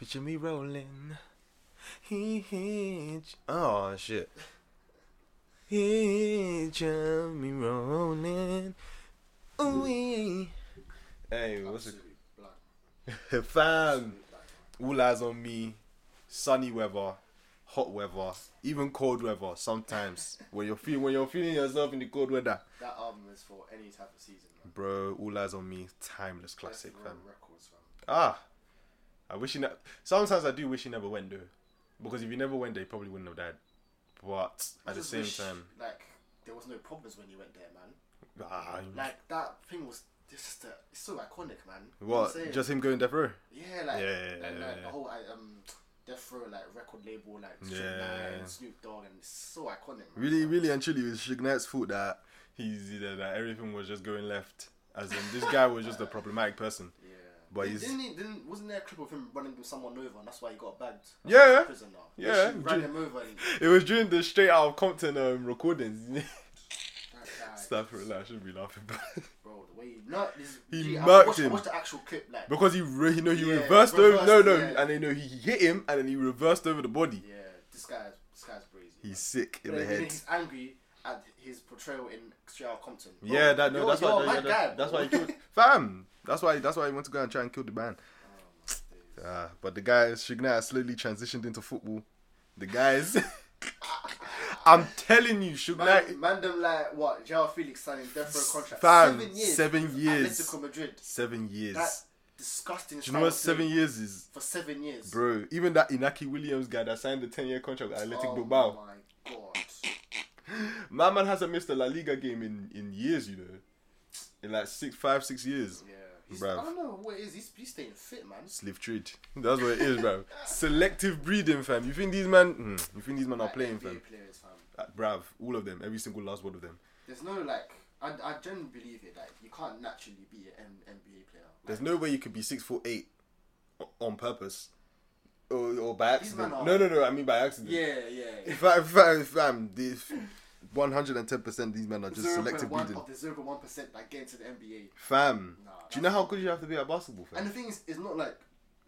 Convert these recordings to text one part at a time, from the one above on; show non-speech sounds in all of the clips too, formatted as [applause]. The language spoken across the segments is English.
Picture me rolling. He hit. Oh shit. Picture me rolling. Ooh. Hey, what's it? [laughs] Fam. All eyes on me. Sunny weather, hot weather, even cold weather. Sometimes when you're feeling when you're feeling yourself in the cold weather, That album is for any type of season, man. bro. All eyes on me. Timeless classic, fam. records, fam. Ah, I wish he. Ne- Sometimes I do wish he never went though, because if he never went there, he probably wouldn't have died. But I at the just same wish, time, like there was no problems when you went there, man. ah, Like that thing was just uh, it's so iconic, man. You know what? I'm saying? Just him going death row? yeah, like Yeah, and, yeah, like, yeah. the whole uh, um Death Row like record label, like Yeah. Knight, Snoop Dogg, and it's so iconic. Man. Really, really, and truly, it was Suge Knight's fault that he's that, that everything was just going left. As in, this guy was just a problematic person. But he's- didn't, he, didn't wasn't there a clip of him running with someone over, and that's why he got bagged? Yeah. prison now. Yeah. Ran him over. And [laughs] It was during the straight out of Compton um, recordings. [laughs] that guy, Stuff for I shouldn't be laughing, but [laughs] bro, the way he nut this. He murked watched, him. watched the actual clip, like because he, re- you know, he Yeah, reversed over. No, no, yeah. and they know he hit him, and then he reversed over the body. yeah, this guy's this guy's crazy. He's sick in But the head. He's angry at his portrayal in Outta Compton. Bro, Yeah, that no, that's why. a yeah, that- that's why he killed. [laughs] Fam, that's why. That's why he went to go and try and kill the man. Oh. Uh, but the guy, Suge Knight, has slowly transitioned into football. The guys, [laughs] I'm telling you, Knight, Man, them like what? Joao Felix signing death row contract. Fam, seven years. seven years. Atletico Madrid. seven years. That disgusting. Do you know what seven years is, For seven years. bro? Even that Inaki Williams guy that signed the ten year contract with Athletic oh Bilbao. my. [laughs] My man hasn't missed a La Liga game in, in years, you know. In like six, five, six years. Yeah. He's, Bruv. I don't know what it is. He's, he's staying fit, man. Slave trade. That's what it is, bro. [laughs] Selective breeding, fam. You think these man? Mm, you think these men are playing, NBA fam? Players, fam. Uh, bruv, all of them, every single last one of them. There's no like. I, I genuinely believe it. Like you can't naturally be an M- NBA player. Like, There's no way you could be six foot eight on purpose, or, or by accident. No, no, no. I mean by accident. Yeah, yeah. Fam, fam, fam this [laughs] one hundred and ten percent these men are just Zero selective point one breeding. of the zero point one percent that get into the NBA. Fam, Nah, do you know how good you have to be at basketball, fam? And the thing is, it's not like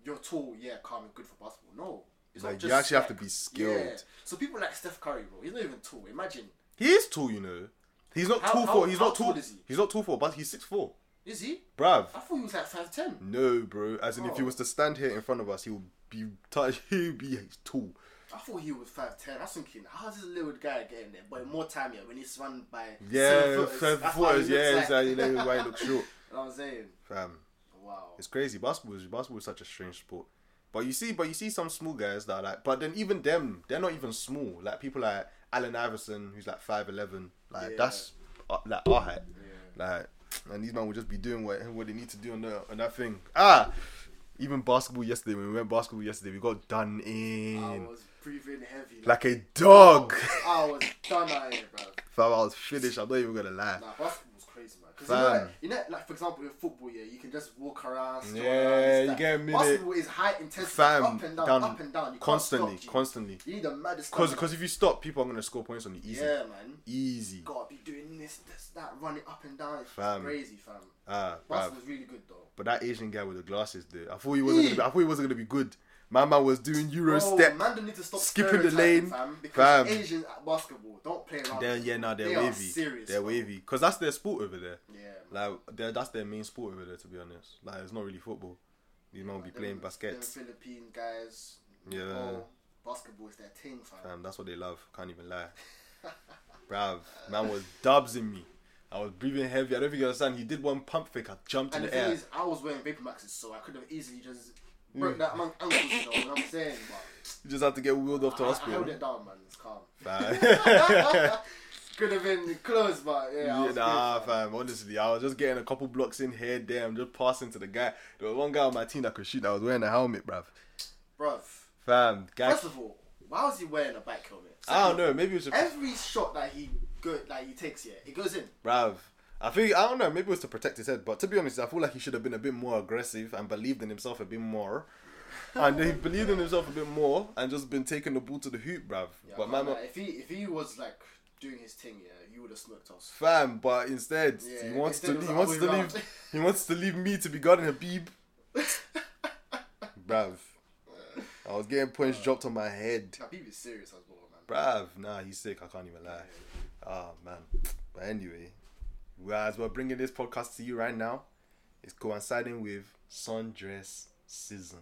you're tall, yeah, calm and good for basketball. No, it's Like, not you just actually have to be skilled. Yeah. So people like Steph Curry, bro, he's not even tall. Imagine, He is tall, you know. He's not How- tall how- for. He's not tall. tall is he? He's not tall for, but he's six four. is he? Bruv. I thought he was like five ten. No, bro. As in, if he Oh. was to stand here in front of us, he would be [laughs] touch. He would be tall. I thought he was five ten. I was thinking, how's this little guy getting there? But more time, yeah, when he's run by Yeah, seven five that's why footers. Yeah, like- like, you know [laughs] why he looks short, You know what I'm saying? fam. Wow. It's crazy. Basketball is basketball is such a strange sport. But you see, but you see some small guys that are like, but then even them, they're not even small. Like people like Allen Iverson, who's like five eleven. Like Yeah. that's uh, like our height. Yeah. Like, and these men will just be doing what what they need to do on the on that thing. Ah, even basketball yesterday when we went basketball yesterday, we got done in was breathing heavy. like a dog. I was done out here, bro. Fam, I was finished. I'm not even gonna lie. Nah, basketball's crazy, man. Because you, know, like, you know, like for example, in football, yeah, you can just walk around. Yeah, around, you get a minute. Basketball is high intensity, Fam, up and down, down up and down. You constantly, stop, constantly. You need the maddest. Because because if you stop, people are gonna score points on you easy, yeah, man, easy. gotta be doing this, this, that, running up and down. It's Fam. crazy, fam. Ah. Basketball's really good though. But that Asian guy with the glasses, dude. I thought he wasn't. Gonna be, I thought he wasn't gonna be good. My man was doing Euro Bro, step. man, don't need to stop skipping the lane, fam. Because fam. Asians at basketball don't play around. They're yeah, nah, they're They are wavy. serious, they're bro. wavy because that's their sport over there. Yeah, man. Like that's their main sport over there. To be honest, like it's not really football. These men will be playing them- baskets. them Philippine guys. Yeah. oh, basketball is their thing, fam. Fam, that's what they love. Can't even lie. [laughs] Bruv, man was dubs in me. I was breathing heavy. I don't think you understand. He did one pump fake. I jumped And in the the thing air. is, I was wearing Vapor Maxes, so I could have easily just broke that among ankles, you know what I'm saying? But You just had to get wheeled off to I, I hospital. held it down, man. It's calm. Fam. [laughs] could have been close, but yeah. I Yeah, was nah, good, fam. fam. Honestly, I was just getting a couple blocks in here, there. I'm just passing to the guy. There was one guy on my team that could shoot. That was wearing a helmet, bruv. Bruv, Fam, guy. first of all, why was he wearing a bike helmet? I don't know. Maybe it was just, Every shot that he go, like he takes here, it goes in. bruv. I think I don't know. Maybe it was to protect his head. But to be honest, I feel like he should have been a bit more aggressive and believed in himself a bit more. and he believed in himself a bit more and just been taking the ball to the hoop, bruv. Yeah, but man, if he if he was like doing his thing, yeah, you would have smoked us. fam. But instead, Yeah, he wants instead to. He wants to leave. He wants to leave me to be guarding Habib, [laughs] bruv. I was getting points uh, dropped on my head. Nah, BB's serious as well, man. Bruv, nah, he's sick. I can't even lie. Oh man. But anyway, we as we're bringing this podcast to you right now, it's coinciding with sundress season.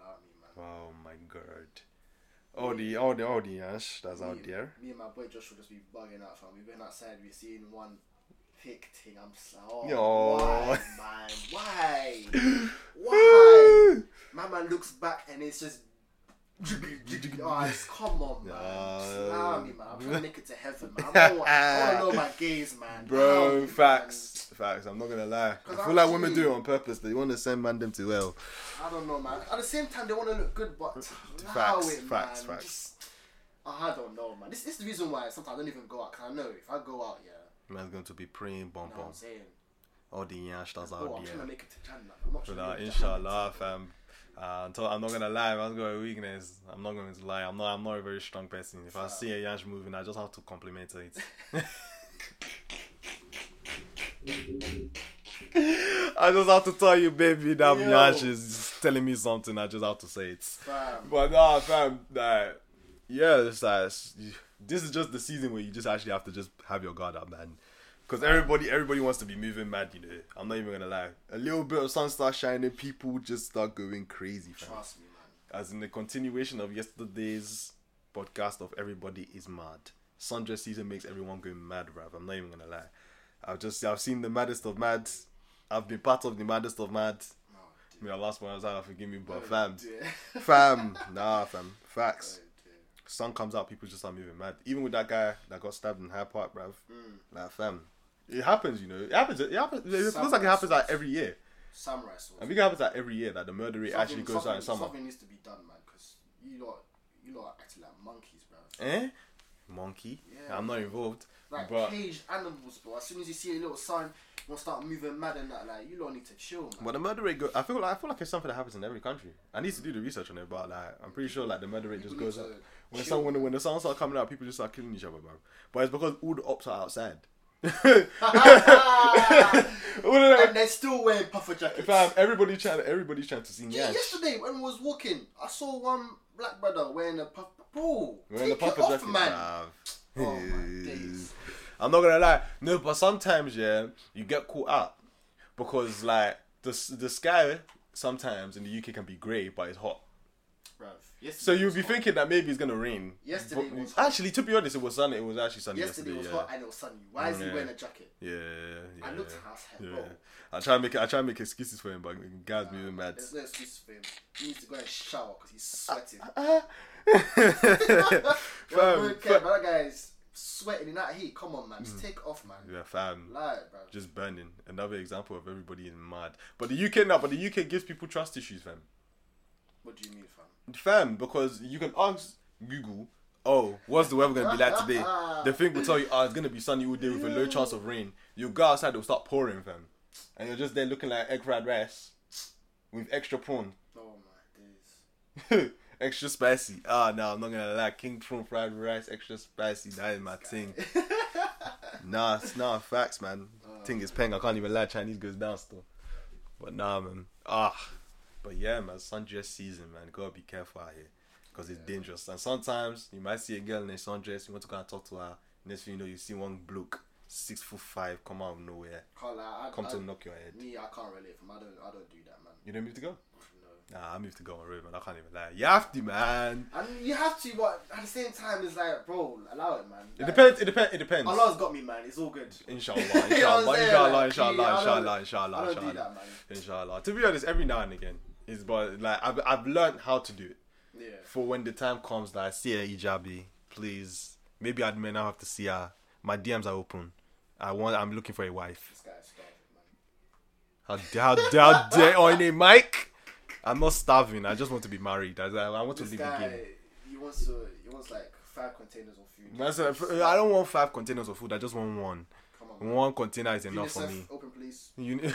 Oh, me, man. Oh my god. All the all the all the ash that's out there. Me and my boy Joshua just be bugging out, fam. We've been outside, we've seen one thick thing. I'm like, oh, Yo. why, man? Why? [laughs] Why? My man looks back and it's just. Oh, come on, man. Just me, man. I'm trying to make it to heaven, man. I want, to know my [laughs] gaze, man. Bro, me, facts. Facts. I'm not gonna lie. I feel like women do it on purpose. They want to send man them to hell. I don't know, man. At the same time, they want to look good, but Facts, it, facts, man. facts. Just, I don't know, man. This, this is the reason why sometimes I don't even go out. Cause I know if I go out, yeah, Man's going to be praying bomb you know what bomb. I'm saying. All the yash that's Bro, oh, out I'm trying to there. make it to Jannah. I'm not trying But to make it to inshallah, fam. Uh, until, I'm not gonna lie, I've got a weakness. I'm not going to lie. I'm not. I'm not a very strong person. If I see a yash moving, I just have to compliment it. [laughs] I just have to tell you, baby, that Yo. yash is telling me something. I just have to say it. Fam. But nah, fam, that yeah, it's like this is just the season where you just actually have to just have your guard up, man. Because everybody, everybody wants to be moving mad, you know. I'm not even gonna lie. A little bit of sun starts shining, people just start going crazy, fam. Trust me, man. As in the continuation of yesterday's podcast of everybody is mad. Sundress season makes everyone go mad, bruv. I'm not even gonna lie. I've just I've seen the maddest of mad. I've been part of the maddest of mad. Oh. May Allah subhanahu wa ta'ala forgive me, but Oh, fam, dear. [laughs] fam, nah, fam, facts. Oh. Sun comes out, people just start moving mad. Even with that guy that got stabbed in Hyde Park, bruv. Mm. Like, fam, it happens, you know. It happens. It happens. It feels like it happens like every year. Samurai sword. I think it happens like every year that the murder rate actually Something- goes out in summer. Something needs to be done, man, because you lot, you lot are acting like monkeys, bro. Eh? Monkey. Yeah. I'm not involved. Like but caged animals, bro. As soon as you see a little sign, you want to start moving mad and that. Like you lot need to chill, man. but the murder rate go. I feel like I feel like it's something that happens in every country. I need to do the research on it, but like I'm pretty sure like the murder rate just goes up. When the chill, sun when, the- man. when the sun start coming out, people just start killing each other, bro. But it's because all the ops are outside. All of them- and they're still wearing puffer jackets. Fam, everybody trying, everybody's trying to see Yeah, yesterday when I was walking, I saw one black brother wearing a puff. Bro, Wearing take it puffer off, jacket, man. bruv. Oh my days. I'm not gonna lie. No, but sometimes yeah, you get caught out because like the s- the sky sometimes in the UK can be grey, but it's hot. Bruv, yesterday So you'll was be hot. thinking that maybe it's gonna rain. Yesterday But- was hot. actually, to be honest, it was sunny. It was actually sunny Yesterday yesterday. was hot and it was sunny. Why is he Yeah. wearing a jacket? Yeah, yeah. I looked at us, yeah. bro. I try and make I try and make excuses for him, but guys moving mad. There's no excuse for him. He needs to go and shower because he's sweating. [laughs] fam, [laughs] Well, fa- care, but that guy is sweating in that heat. Come on, man. Mm. Just take off, man. yeah, fam. Lie, bro. Just burning. Another example of everybody in mad. But the UK now, but the UK gives people trust issues, fam. What do you mean, fam? Fam, because you can ask Google, oh, what's the weather gonna be like today? The thing will tell you, oh, it's gonna be sunny all day with a low chance of rain. You go outside, it'll start pouring, fam, and you're just there looking like egg fried rice with extra prawn, Oh my days. [laughs] extra spicy. Ah, no, I'm not gonna lie, king prawn fried rice, extra spicy. That is my thing. [laughs] Nah, it's nah, facts, man. Thing is peng. I can't even lie. Chinese goes down still. But nah, man. Ah, but yeah, man. Sundress season, man. Gotta be careful out here because it's dangerous. And sometimes you might see a girl in a sundress. You want to go and talk to her. Next thing you know, you see one bloke, six foot five, come out of nowhere, Can't. I, come I, to knock your head. Me, I can't relate from. I don't. I don't do that, man. You don't move to go. No. Nah, I moved to go on road, man. I can't even lie. You have to, man. And you have to, but at the same time, it's like, bro, allow it, man. It depends. It depends. It depends. Allah's got me, man. It's all good. Inshallah, [laughs] You know inshallah, inshallah, inshallah, inshallah, inshallah, inshallah. Inshallah. To be honest, every now and again is but like I've I've learned how to do it. Yeah. For when the time comes that I see a hijabi, please. Maybe I may not have to see her. My DMs are open. I want. I'm looking for a wife. Starving, man. How how, how dare on a mic? I'm not starving. I just want to be married. I, I want to This live the guy, game. he wants to. He wants like five containers of food. That's I don't want five containers of food. I just want one. Come on. Man. One container is enough for me. Open, please. You. [laughs]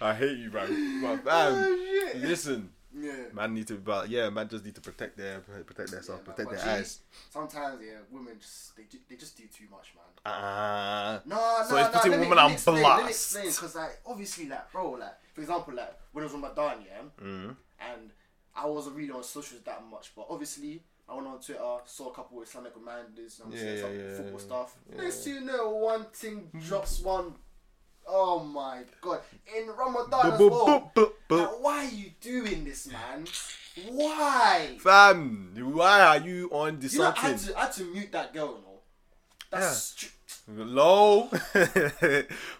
I hate you, bro. But [laughs] fam, Oh, listen. Yeah. Yeah. Man need to, but yeah, man just need to protect their protect themselves, man, protect but their G, eyes. Sometimes, yeah, women just they, they just do too much, man. Ah, No, no, So it's no. putting women on me explain, Let me blast. explain, because like obviously, like bro, like for example, like when I was on my Ramadan, yeah, mm, and I wasn't really on socials that much, but obviously. I went on Twitter, saw a couple of Islamic reminders, you know Yeah, saying, yeah, some yeah, football yeah. stuff. Yeah. Next you know, one thing drops one. Oh my god! In Ramadan as well. Like, why are you doing this, man? Why? Fam, why are you on the You know, I had, to, I had to mute that girl, you know. That's stru- Low, [laughs]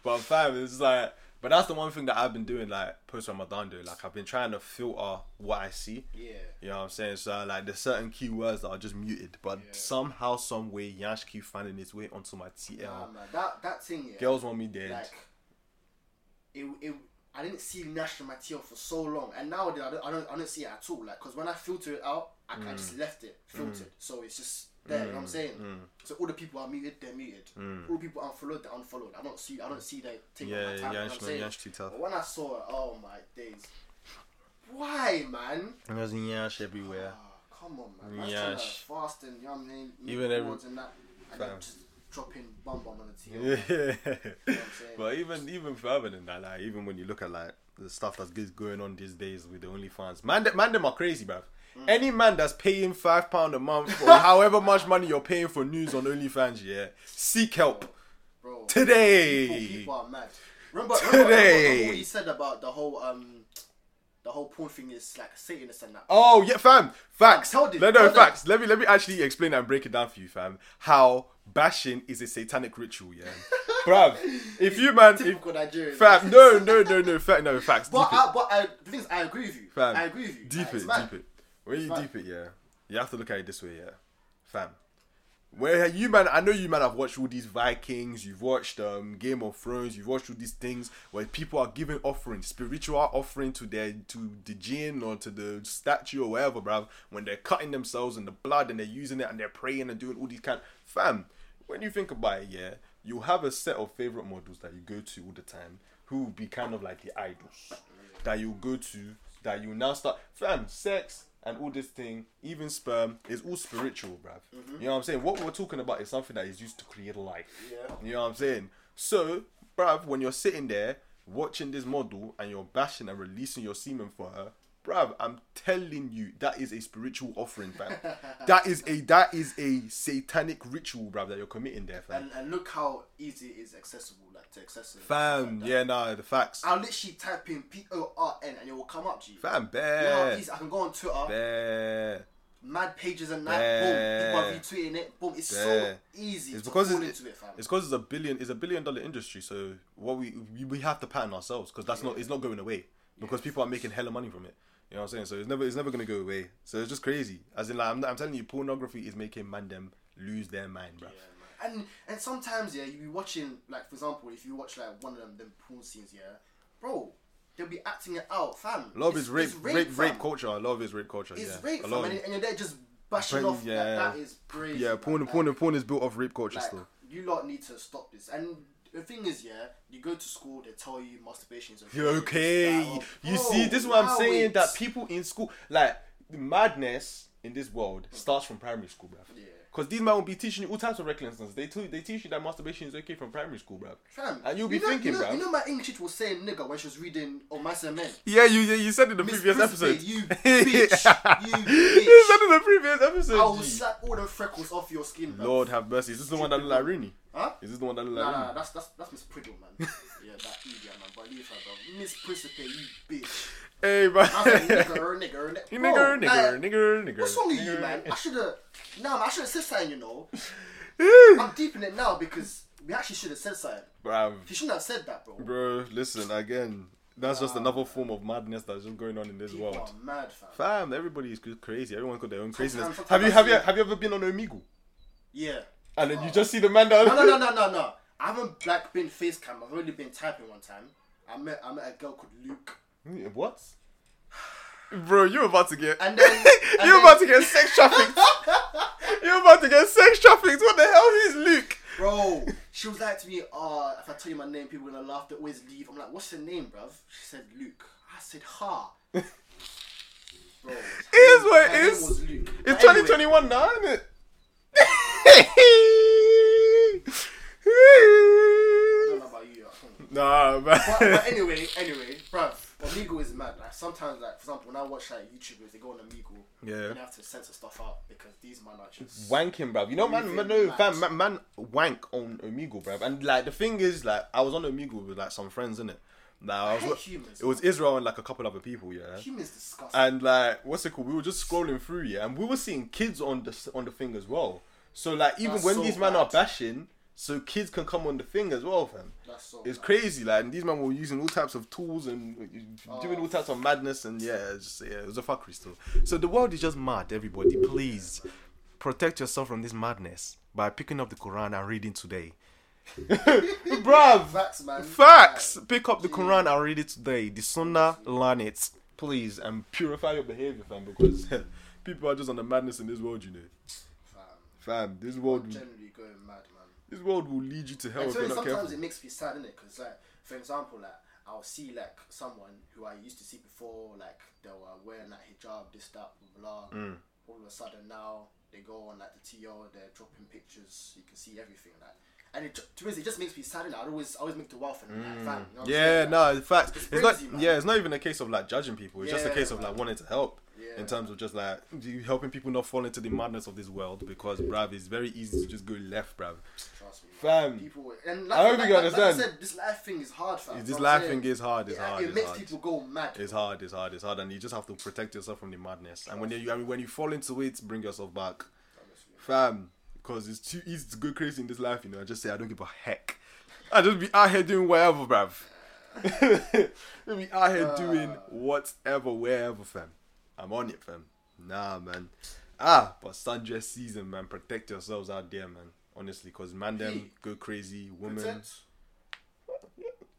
but fam, it's like, but that's the one thing that I've been doing, like post Ramadan, though. Like I've been trying to filter what I see. yeah. You know what I'm saying? So like, there's certain keywords that are just muted, but Yeah. somehow, some way, Yash keep finding his way onto my TL. Nah, man, that that thing, yeah. Girls want me dead. like, it, it, I didn't see national material for so long, and now I don't, I don't, I don't see it at all. Like, cause when I filter it out, I, I just mm. left it mm. filtered, so it's just there. You know what I'm mm. saying? So all the people are muted, they're muted. All the people unfollowed, they're unfollowed. I don't see, I don't see that thing yeah, my time. you know what I'm saying? Yash too tough. But when I saw it, oh my days, why, man? There's Yash everywhere. Ah, come on, man. That's Yes. trying to fast and you know what I mean, Even every- rewards and that, and just dropping bum bum on the TL. You know Yeah. what I'm saying? [laughs] but even even further than that, like even when you look at like the stuff that's going on these days with the OnlyFans, man, man, them are crazy, bruv. Mm. Any man that's paying five pound a month or [laughs] however much money you're paying for news on OnlyFans, yeah, seek help Bro, today. people, people are mad. Remember, remember, remember, Today. what he said about the whole um, the whole porn thing is like Satanist and that. Oh yeah, fam. Facts. Tell them, no, them. facts. Let me let me actually explain and break it down for you, fam. How bashing is a satanic ritual, yeah, [laughs] bruv. If you man, if, Typical Nigerian. fam, no, no, no, no, fact, no, facts. But. I, but I, the thing is, I agree with you. Fam, I agree with you. Deep it, deep it. When you deep it, yeah, you have to look at it this way, yeah, fam. Where you man, I know you man have watched all these Vikings, you've watched um Game of Thrones, you've watched all these things where people are giving offerings, spiritual offering to their to the jinn or to the statue or whatever, bruv. When they're cutting themselves in the blood and they're using it and they're praying and doing all these kind, fam. When you think about it, yeah, you have a set of favorite models that you go to all the time, who will be kind of like the idols that you go to, that you now start, fam, sex and all this thing, even sperm, is all spiritual, bruv. You mm-hmm. know what I'm saying? What we're talking about is something that is used to create life. Yeah. You know what I'm saying? So, bruv, when you're sitting there watching this model and you're bashing and releasing your semen for her, bruv, I'm telling you, that is a spiritual offering, fam. [laughs] that is a that is a satanic ritual, bruv, that you're committing there, fam. And, and look how easy it is accessible, like to access it. Fam, yeah, nah, the facts. I'll literally type in P O R N and it will come up, G. Fam, You know I can go on Twitter, bear. mad pages and that. Yeah. Boom, people are retweeting it. Boom, it's Yeah. so easy. It's to because it's, into it, fam. it's because it's a billion it's a billion dollar industry. So what we we, we have to pattern ourselves because that's not it's not going away because people are making hella money from it. You know what I'm saying? So it's never it's never gonna go away. So it's just crazy. As in like I'm, I'm telling you, pornography is making man them lose their mind, bro. Yeah. And and sometimes yeah, you be watching like for example, if you watch like one of them them porn scenes, yeah, bro, they'll be acting it out, fam. A lot of It's- it's rape, it's rape, rape, fam. culture. A lot of it's rape culture. It's yeah, rape, fam, and, and you're there just bashing off. yeah. that, that is crazy. yeah, porn, Like- porn, porn is built off rape culture like, still. you lot need to stop this. And the thing is, yeah, you go to school, they tell you masturbation is okay. You're okay. Like, You bro, see, this is what I'm saying. it. That people in school, like the madness in this world, starts from primary school, bruv. Yeah. Because these men will be teaching you all types of recklessness. They t- they teach you that masturbation is okay from primary school, bruv. Fam, And you'll be you know, thinking, you know, bruv. You know my English teacher was saying nigga when she was reading Oh My Men. Yeah, you you you said in the Miss previous episode. you [laughs] bitch, you bitch. You said in the previous episode. I will slap all the freckles off your skin. bruv. Lord have mercy. This is this the one that look like Rooney? Is this the one that look Nah, like nah, nah, that's that's that's Miss Priddle, man. [laughs] yeah, that idiot, man. But leave her, bro. Miss Principe, you bitch. Hey, man. I was [laughs] like, nigger, nigger, nigger. Bro, nigger, like, nigger, nigger, nigger. What's wrong with you, man? I should have. Nah, man, I should have said something, you know. [laughs] I'm deep in it now because we actually should have said something. Bruv, You shouldn't have said that, bro. bro, listen again. That's just another form of madness that's just going on in this People world. are mad, fam. Fam, everybody is crazy. Everyone's got their own craziness. sometimes Have you have you have you ever been on Omegle? Yeah. And then you just see the man that No, no, no, no, no, no. I haven't like been face cam. I've only been typing one time. I met I met a girl called Luke. What? [sighs] Bro, you're about to get And then- [laughs] and you're then- about to get sex trafficked. [laughs] you're about to get sex trafficked. What the hell is Luke? Bro, she was like to me, uh, if I tell you my name, people are gonna laugh, they always leave. I'm like, what's your name, bruv? She said Luke. I said, ha. [laughs] is what it My name is. was Luke. It's anyway, 2021 now, isn't it? I don't know about you. I think. nah, man. but, but anyway, anyway, bruv, Omegle is mad. Like sometimes, like for example, when I watch like YouTubers, they go on Omegle. Yeah. And they have to censor stuff out because these men are just. wanking, bruv. You know, man, man, no, fam, man, man, wank on Omegle, bruv. And like the thing is, like, I was on Omegle with like some friends, innit? Like, I was, humans, it was Israel and like a couple other people, yeah. Humans disgusting. And like, what's it called? We were just scrolling through, yeah, and we were seeing kids on the on the thing as well. So like, even That's when so these men are bad. bashing, so kids can come on the thing as well, fam. That's so. It's bad. crazy, like, and these men were using all types of tools and doing Oh. all types of madness, and yeah, it's just, yeah, it was a fuckery still. So the world is just mad. Everybody, please protect yourself from this madness by picking up the Quran and reading today. [laughs] Bruv, Facts, man. facts. Pick up the Quran and read it today. The Sunnah, learn it, please, and purify your behavior, fam, because [laughs] people are just on the madness in this world, you know. Fam. This world, will, generally going mad, man. this world will lead you to hell And if you're not sometimes careful. it makes me sad, innit? Because like, for example, like I'll see like someone who I used to see before, like they were wearing that hijab, this, that, blah, blah. Mm. All of a sudden now they go on like the TO, they're dropping pictures, you can see everything, like. And it, to be honest, it just makes me sad. I always, I always make the wealth and like, fam. You know Mm. Yeah, no, in fact, It's it's, not. man. Yeah, it's not even a case of like judging people. It's just a case of man. like wanting to help. Yeah. In terms of just like you helping people not fall into the madness of this world because, bruv, it's very easy to just go left, bruv. Trust me, Fam. People and I hope like, you like, understand. Like I said, this life thing is hard, fam. This You know what life saying? thing is hard. It's Yeah, hard. It It's makes hard. people go mad. It's hard. It's hard. It's hard, and you just have to protect yourself from the madness. And when you, I mean, when you fall into it, bring yourself back, fam. Because it's too easy to go crazy in this life, you know. I just say I don't give a heck. I just be out here doing whatever, bruv. [laughs] Me out here doing whatever, wherever, fam. I'm on it, fam. Nah, man. Ah, but sundress season, man. Protect yourselves out there, man. Honestly, because man, them go crazy. Women Protect.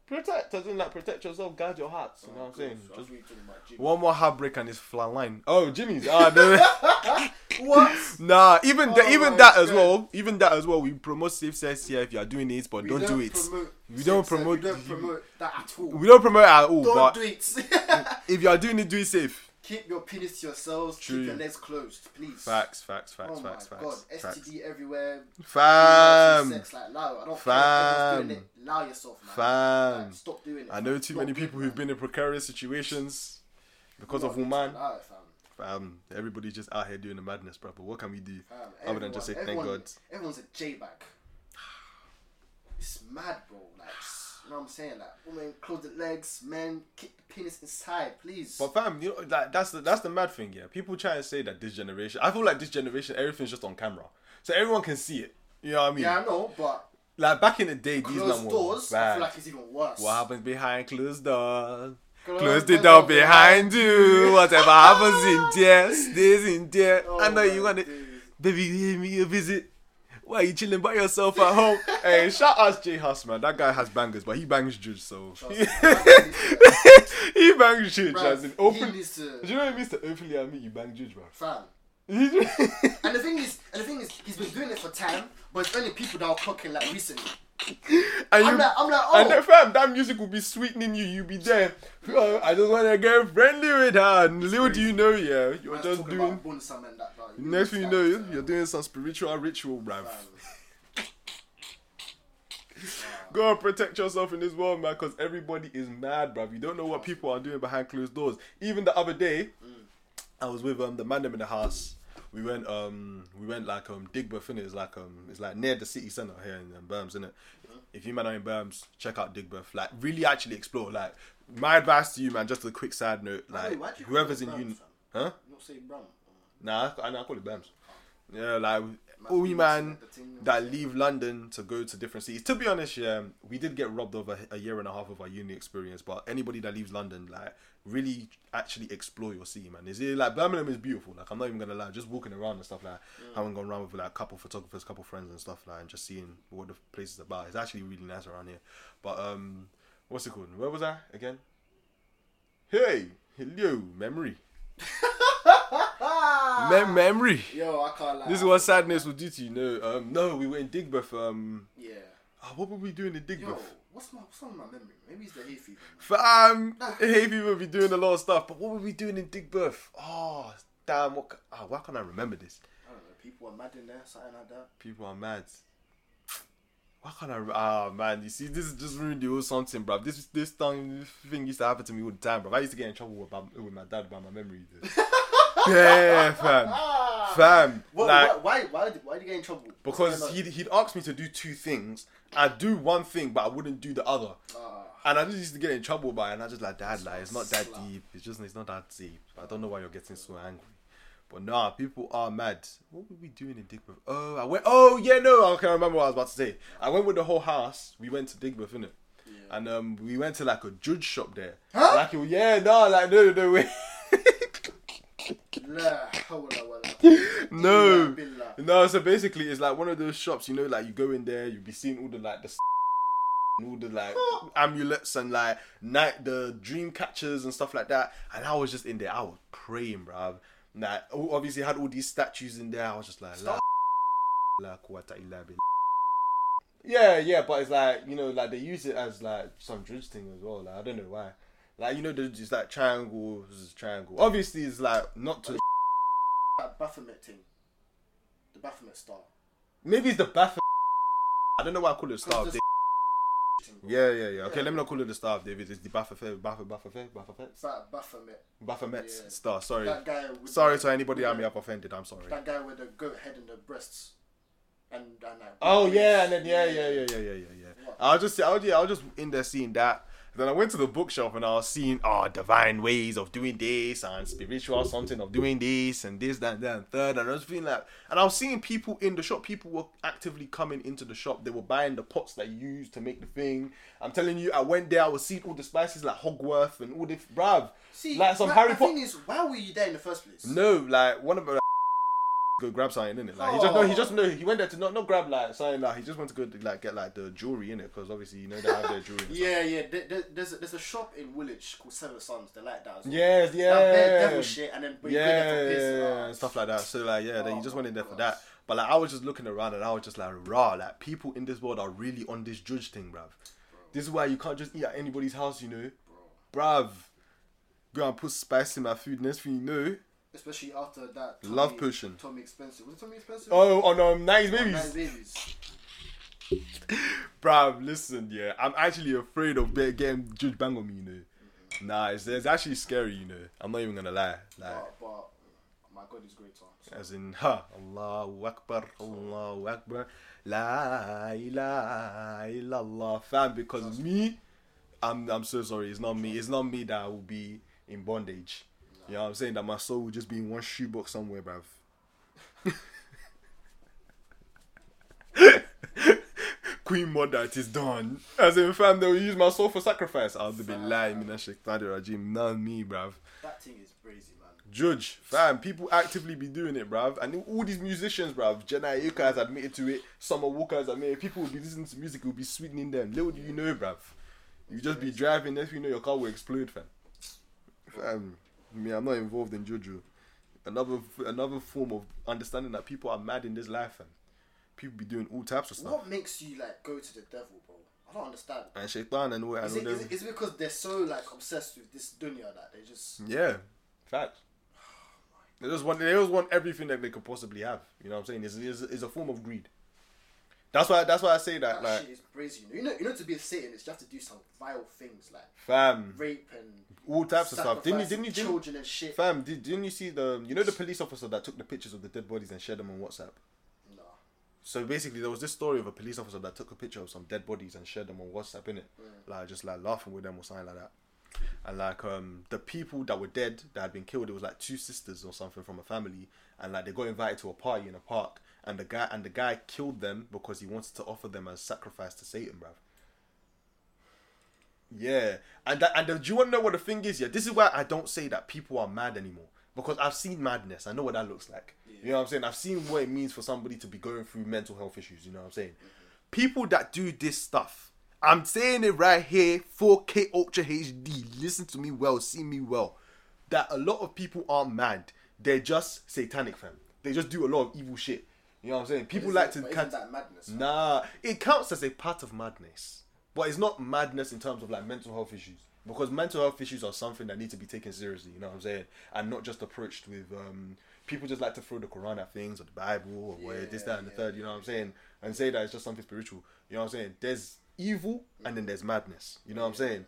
protect. Doesn't like protect yourself. Guard your hearts. You know what I'm saying? Just thought you were Jimmy. one more heartbreak and it's flat line. Oh, Jimmy's. Ah, no. [laughs] What? nah. Even Oh even my that as well. Even that as well. We promote safe sex here if you are doing it, but We don't, do it. We don't promote- We don't promote that at all. We don't promote it at all. don't but do it. [laughs] if you are doing it, do it safe. Keep your penis to yourselves. True. Keep your legs closed, please. Facts. Facts. Facts. oh facts. my Facts. god, facts. STD everywhere. Fam. Sex like it. I don't Fam. care. Doing it. Allow yourself, man. Fam. Like, stop doing it. I know too Not many people man. who've been in precarious situations because of woman. it, fam. Fam, everybody's just out here doing the madness, bro. But what can we do? Fam, Other than just say thank everyone- God. Everyone's a J bag. [sighs] It's mad, bro. Like, you know what I'm saying? Like, women close the legs, men kick the penis inside, please. But fam, you know, like that's the that's the mad thing, yeah. People try and say that this generation. I feel like this generation, everything's just on camera, so everyone can see it. You know what I mean? yeah, I know, but Like back in the day, these were doors, I feel like it's even worse. what happens behind closed doors? Close Close the door behind you. Whatever happens in there, stays in there. [laughs] Oh I know you want it. days. Baby, give me a visit. Why are you chilling by yourself at home? [laughs] hey, shout out J Hus, man. That guy has bangers, but he bangs juice, so. Trust me, that needs to- he bangs juice, Bruv, as in open. needs to, Do you know what it means to openly admit you bang juice, bro? fam. [laughs] and And the thing is, and the thing is, he's been doing it for time, but it's only people that are clocking like recently. [laughs] you, I'm like, I'm like, and then, oh, fam, that music will be sweetening you. You'll be there. Oh, I just want to get friendly with her. And little do you know, yeah, you're just doing. and that. Bro. Next thing you know, you're doing some spiritual ritual, bruv. [laughs] Go and protect yourself in this world, man, because everybody is mad, bruv. You don't know what people are doing behind closed doors. Even the other day, I was with um the man them in the house. We went um we went like um Digbeth in. It's like um it's like near the city centre here in um, Berms, innit? If you man are in Berms, check out Digbeth. Like really actually explore. Like my advice to you, man, just a quick side note, like you whoever's in Berms, uni, huh? Not say Brum. Nah, I, I call it Berms. Yeah, like Must all be you man that leave London to go to different cities. To be honest, yeah, we did get robbed of a, a year and a half of our uni experience. But anybody that leaves London, like, really actually explore your city, man. Is it like Birmingham is beautiful? Like, I'm not even gonna lie, just walking around and stuff like, having gone around with like a couple photographers, couple friends and stuff like, and just seeing what the place is about. It's actually really nice around here. But um, what's it called? Where was I again? Hey, hello, memory. [laughs] Mem- memory. Yo, I can't lie. This is what sadness will do to you. No, um, no, we were in Digbeth. Um, Yeah. ah, what were we doing in Yo, Digbeth? what's my what's on my memory? Maybe it's the hay fever. Fam, hey, people be doing a lot of stuff, but what were we doing in Digbeth? Oh, damn, what? ca- Ah, why can't I remember this? I don't know. People are mad in there, something like that. People are mad. Why can't I? re- Ah, man, you see, this is just ruined the whole something, bro. This this thing, thing used to happen to me all the time, bro. I used to get in trouble with my, with my dad about my memory. [laughs] yeah, fam, Ah. fam. What, like, why, why, why, did- why did you get in trouble? Because he'd, he'd ask me to do two things. I'd do one thing, but I wouldn't do the other. Ah. And I just used to get in trouble by it, and I just like, Dad, like, it's not that deep. It's just, it's not that deep. I don't know why you're getting so angry. But nah, people are mad. What were we doing in Digbeth? Oh, I went, oh, yeah, no, I can't remember what I was about to say. I went with the whole house. We went to Digbeth, innit? Yeah. And um, we went to like a juju shop there. Huh? Like, it- yeah, no, like, no, no, wait. La hawla wa la no. quwwata illa billah. No, so basically, it's like one of those shops, you know, like you go in there, you be seeing all the like the and all the like [laughs] amulets and like night the dream catchers and stuff like that. And I was just in there, I was praying, bruv. Like obviously had all these statues in there. I was just like, la, la quwwata illa billah. Yeah, yeah, but it's like you know, like they use it as like some juju thing as well. Like I don't know why. Like you know, there's just like triangle, this is triangle. Obviously, it's like not to. That Baphomet thing. The Baphomet star. Maybe it's the Bath. I don't know why I call it Star of David. Yeah, yeah, yeah. Okay, Yeah. let me not call it the Star of David. It's the Baphomet, Baphomet, Baphomet, Baphomet, That Baphomet. Baphomet's Yeah. Star. Sorry, That guy. With sorry the, to anybody I may have offended. I'm sorry. That guy with the goat head and the breasts. And, and like. Oh yeah, and then yeah, yeah, yeah, yeah, yeah, yeah, yeah. What? I was just, I was, yeah, I was just in there seeing that. Then I went to the bookshop and I was seeing, oh, divine ways of doing this and spiritual something of doing this and this, that, that, and third. And I was feeling like, and I was seeing people in the shop. People were actively coming into the shop. They were buying the pots that you use to make the thing. I'm telling you, I went there. I was seeing all the spices like Hogwarts and all the, bruv, See, like some Harry the Potter. thing is, why were you there in the first place? No, like one of them. Go grab something in it. Like he just no, he just no, he went there to not not grab like something like he just went to go to, like get like the jewelry in it because obviously you know they have their jewelry. Yeah, yeah. There, there, there's, a, there's a shop in Woolwich called Seven Sons. They like that as well. Yes, That bare devil shit, and then but you yeah, there for piss. yeah, ah, and stuff like that. So like yeah, then you Oh just went in there for that. But like I was just looking around and I was just like raw. Like people in this world are really on this juju thing, bruv. This is why you can't just eat at anybody's house, you know, bruv. Go and put spice in my food. Next thing you know, Especially after that. Love pushing. Tommy Expensive. Was it Tommy Expensive? oh on um, nice Oh, babies. Nine babies. [laughs] Bruv, listen, yeah, I'm actually afraid of getting juju bang on me, you know. Nah, it's, it's actually scary, you know. I'm not even gonna lie. Like, But, but my God is greater. So, as in, ha, Allahu Akbar, Allahu Akbar, La ilaha illallah, fam. Because me, I'm, I'm so sorry. It's not me. It's not me that will be in bondage. You know what I'm saying? That my soul would just be in one shoebox somewhere, bruv. [laughs] Queen Mother, it is done. As in, fam, they will use my soul for sacrifice. I'll be lying, mina shaitan rajim. Not me, bruv. that thing is crazy, man. Juju, fam, people actively be doing it, bruv. And all these musicians, bruv, Jhené Aiko has admitted to it, Summer Walker has admitted People will be listening to music, will be sweetening them. Little do you know, bruv. You just be driving, next you know, your car will explode, fam. Fam, me, I'm not involved in juju. Another another form of understanding that people are mad in this life, and People be doing all types of stuff. What makes you like go to the devil, bro? I don't understand. And shaitan and all, and Is all it, is, it, is it because they're so like obsessed with this dunya that they just Yeah, fact. [sighs] Oh they just want they just want everything that they could possibly have. You know what I'm saying? It's, it's, it's a form of greed. That's why that's why I say that that like shit is crazy. You know, you know, to be a Satanist, you have to do some vile things like fam, rape and all types of stuff. Didn't you didn't you didn't, and shit. fam? Did, didn't you see the you know the police officer that took the pictures of the dead bodies and shared them on WhatsApp? Nah. So basically, there was this story of a police officer that took a picture of some dead bodies and shared them on WhatsApp, innit? Like just like laughing with them or something like that. And like um the people that were dead that had been killed, it was like two sisters or something from a family, and like they got invited to a party in a park, and the guy and the guy killed them because he wanted to offer them as sacrifice to Satan, bruv. Yeah, and that, and the, do you want to know what the thing is? Yeah, this is why I don't say that people are mad anymore because I've seen madness. I know what that looks like. You know what I'm saying? I've seen what it means for somebody to be going through mental health issues. You know what I'm saying? People that do this stuff, I'm saying it right here, 4K Ultra HD. Listen to me well, see me well. That a lot of people aren't mad. They're just satanic, fam. They just do a lot of evil shit. You know what I'm saying? People like it- to Count- that madness? Nah, it counts as a part of madness, but it's not madness in terms of like mental health issues. because mental health issues are something that need to be taken seriously. You know what I'm saying, and not just approached with um, people just like to throw the Quran at things or the Bible or where this, that, and the yeah, third. You know what I'm saying, and say that it's just something spiritual. You know what I'm saying? There's evil and then there's madness. You know what I'm saying?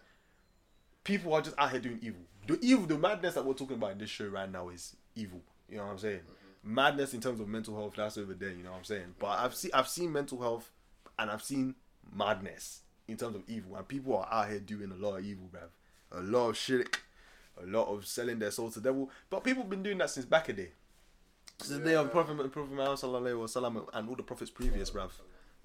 People are just out here doing evil. The evil, the madness that we're talking about in this show right now is evil. You know what I'm saying? Madness in terms of mental health, that's over there. You know what I'm saying? But I've seen I've seen mental health, and I've seen madness in terms of evil, and people are out here doing a lot of evil, bruv. A lot of shit, a lot of selling their soul to the devil. But people have been doing that since back a day. Since the day of Prophet Prophet Muhammad sallallahu wasallam and all the prophets previous, bruv.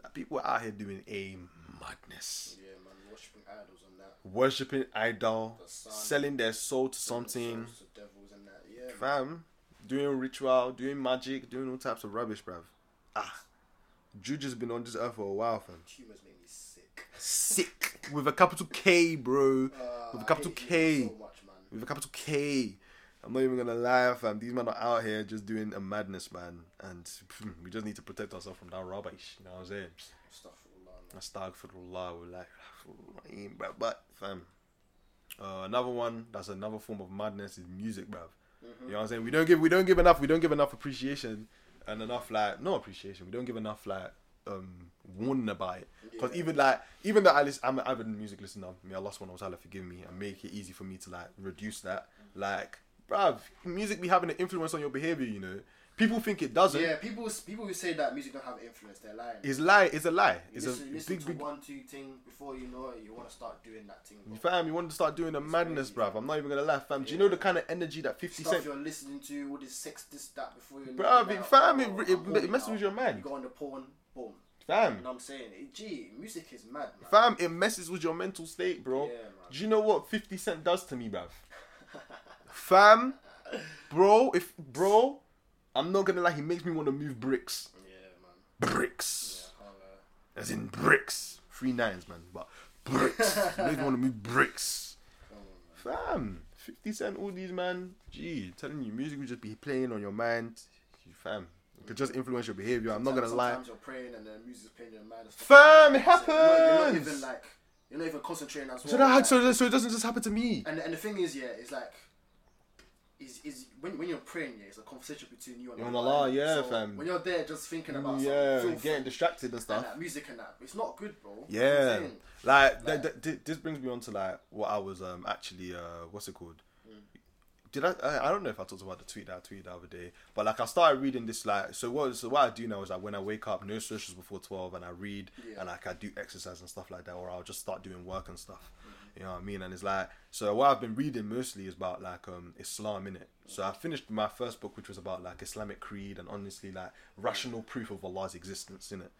That people are out here doing a madness Yeah, man, worshipping idols and that. worshipping idol, The selling their soul to something, Souls to devils and that. Yeah, fam, doing ritual, doing magic, doing all types of rubbish, bruv. Ah, Juju's been on this earth for a while, fam. Tumors make me sick. Sick with a capital K, bro. Uh, With a capital K. So much. With a capital K. I'm not even gonna lie, fam. These men are out here just doing a madness, man, and we just need to protect ourselves from that rubbish. You know what I'm saying? Astaghfirullah. Astaghfirullah, like, but, but fam. Uh, another one that's another form of madness is music, bruv. You know what I'm saying? We don't give we don't give enough we don't give enough appreciation and enough like no appreciation. We don't give enough like um warning about it. Because Yeah. even like even though I listen, I'm an avid music listener. May Allah subhanahu wa ta'ala forgive me and make it easy for me to like reduce that. Like, bruv, music be having an influence on your behavior. You know, people think it doesn't. Yeah, people people who say that music don't have influence, they're lying. It's lie. It's a lie. you It's listen, a listen big to big one two thing before you know it, you want to start doing that thing. bro. Fam, you want to start doing the madness, crazy, bruv. I'm not even gonna laugh, fam. Do you know the kind of energy that 50 Stuff Cent, you're listening to, all this sex, this, that before you know bruv? it, It, fam, oh, it, it, it messes with your mind. You go on the porn, boom. fam. You know what I'm saying? It, gee, music is mad, man. Fam, it messes with your mental state, bro. Yeah, man. Do you know what 50 Cent does to me, bruv? [laughs] fam, bro, if bro, I'm not gonna lie, he makes me want to move bricks, Yeah, man. bricks, Yeah, uh, as in bricks, three nines, man, but bricks. [laughs] He makes me want to move bricks. on. Fam, 50 Cent, all these, man. Gee, telling you, music will just be playing on your mind. You, fam, it could just influence your behavior. I'm not gonna lie. Sometimes you're praying and then music's playing in your mind. Fam, it So you're not- You're not even like, you're not even concentrating as well. So that like- so, so it doesn't just happen to me. And and the thing is, yeah, it's like, is is when when you're praying, yeah, it's a conversation between you and You and Allah. Allah, yeah, so fam. When you're there, just thinking about Yeah, something, getting distracted and and stuff. that music and that, it's not good, bro. You know Yeah, saying? like, th- Like- th- th- this brings me on to like what I was um actually uh what's it called? Mm. Did I, I? I don't know if I talked about the tweet that I tweeted the other day, but like I started reading this like so what so what I do now is like when I wake up, no socials before twelve, and I read Yeah. and like I do exercise and stuff like that, or I'll just start doing work and stuff. Mm-hmm. You know what I mean? And it's like so what I've been reading mostly is about like um Islam in it. So I finished my first book, which was about like Islamic creed and honestly like rational proof of Allah's existence in it.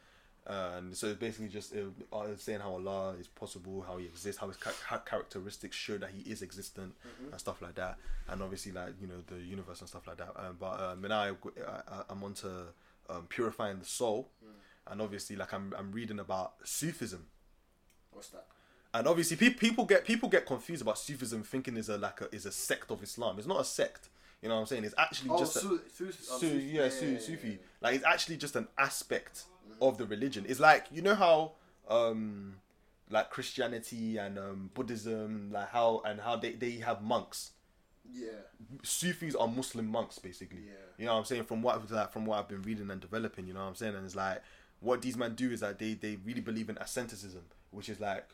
Uh, and so it's basically just uh, uh, saying how Allah is possible, how He exists, how His ca- characteristics show that He is existent, and stuff like that. And obviously, like you know, the universe and stuff like that. Um, but um, now I, I, I'm onto um, purifying the soul, and obviously, like I'm, I'm reading about Sufism. What's that? And obviously, pe- people get people get confused about Sufism, thinking is a like a is a sect of Islam. It's not a sect. You know what I'm saying? It's actually Oh, just a, Su- Su- oh, Su- Su- yeah, Su- Sufi. Like it's actually just an aspect of the religion. It's like you know how um like Christianity and um Buddhism, like how and how they, they have monks. Yeah, Sufis are Muslim monks basically. Yeah. You know what I'm saying? From what like from what I've been reading and developing, you know what I'm saying? And it's like what these men do is that they, they really believe in asceticism, which is like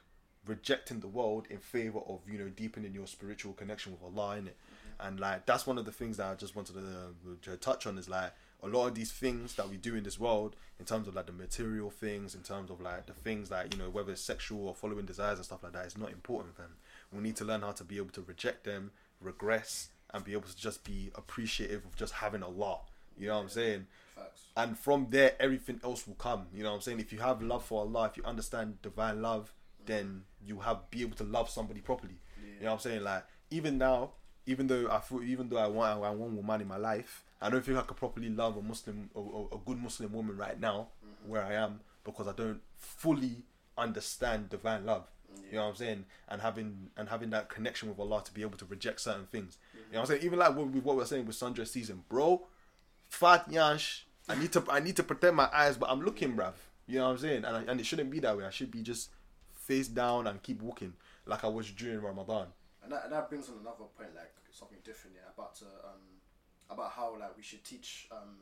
rejecting the world in favor of, you know, deepening your spiritual connection with Allah in it. And like that's one of the things that I just wanted to, to touch on is like a lot of these things that we do in this world in terms of like the material things, in terms of like the things like, you know, whether it's sexual or following desires and stuff like that is not important fam. We need to learn how to be able to reject them, regress, and be able to just be appreciative of just having Allah. You know what I'm saying? facts. And from there, everything else will come. You know what I'm saying? If you have love for Allah, if you understand divine love, then you have be able to love somebody properly. You know what I'm saying? Like even now, even though I feel, even though I want I want woman in my life, I don't think I could properly love a Muslim, a, a, good Muslim woman right now, mm-hmm. where I am, because I don't fully understand divine love. You know what I'm saying? And having and having that connection with Allah to be able to reject certain things. You know mm-hmm. what I'm saying? Even like what, with what we're saying with Sandra season, bro. Fat Yansh. I need to I need to protect my eyes, but I'm looking, bruv. You know what I'm saying? And I, and it shouldn't be that way. I should be just face down and keep walking. like I was during Ramadan. And that, and that brings on another point, like something different, yeah, about uh, um, about how like we should teach um,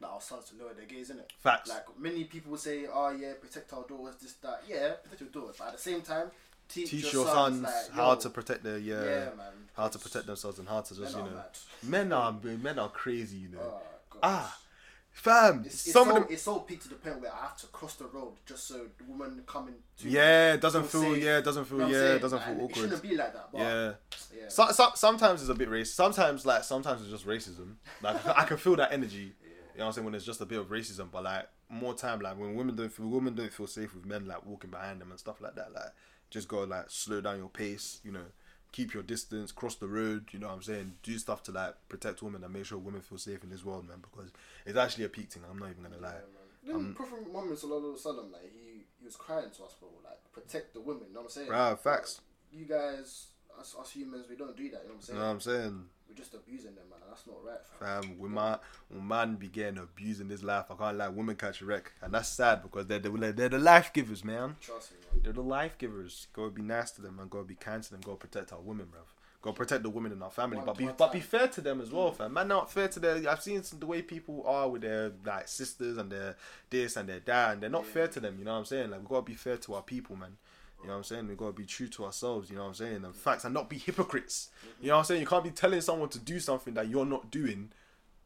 like our sons to lower their gaze, innit? Facts. Like many people say, oh yeah, protect our daughters, this that. Yeah, protect your daughters, but at the same time, teach, Teach your, your sons like, how to protect their yeah, Yeah, man. how to protect themselves and how to just you know men are men are crazy you know Oh, ah fam It's, it's some so, of them it's so peaked to the point where I have to cross the road just so the woman coming to yeah it doesn't feel safe. yeah it doesn't feel You know yeah saying? it doesn't feel It awkward shouldn't be like that, but yeah yeah. so, so, sometimes it's a bit racist sometimes like sometimes it's just racism like [laughs] I can feel that energy you know what I'm saying when it's just a bit of racism but like more time like when women don't feel women don't feel safe with men like walking behind them and stuff like that like just gotta like slow down your pace you know keep your distance cross the road you know what I'm saying do stuff to like protect women and make sure women feel safe in this world man because it's actually a peak thing I'm not even gonna lie Yeah. Then Prophet Muhammad sallallahu alaihi like he, he was crying to us, bro. Like protect the women. You know what I'm saying? Bruh, facts. You guys, us, us humans, we don't do that. You know what I'm you know what I'm saying We're just abusing them, man. and That's not right. Fam. Fam, when man, when man be getting abused in this life, I can't lie, women catch a wreck. And that's sad because they're the, they're the life givers, man. Trust me, man. They're the life givers. Gotta be nice to them and gotta be kind to them. Gotta protect our women, bruv. Gotta protect the women in our family. One- but be but be fair to them as well, fam. Man, not fair to their. I've seen some, the way people are with their like sisters and their this and their dad, and they're not Yeah. fair to them. You know what I'm saying? Like we gotta be fair to our people, man. You know what I'm saying? We gotta be true to ourselves. You know what I'm saying? And facts and not be hypocrites. You know what I'm saying? You can't be telling someone to do something that you're not doing.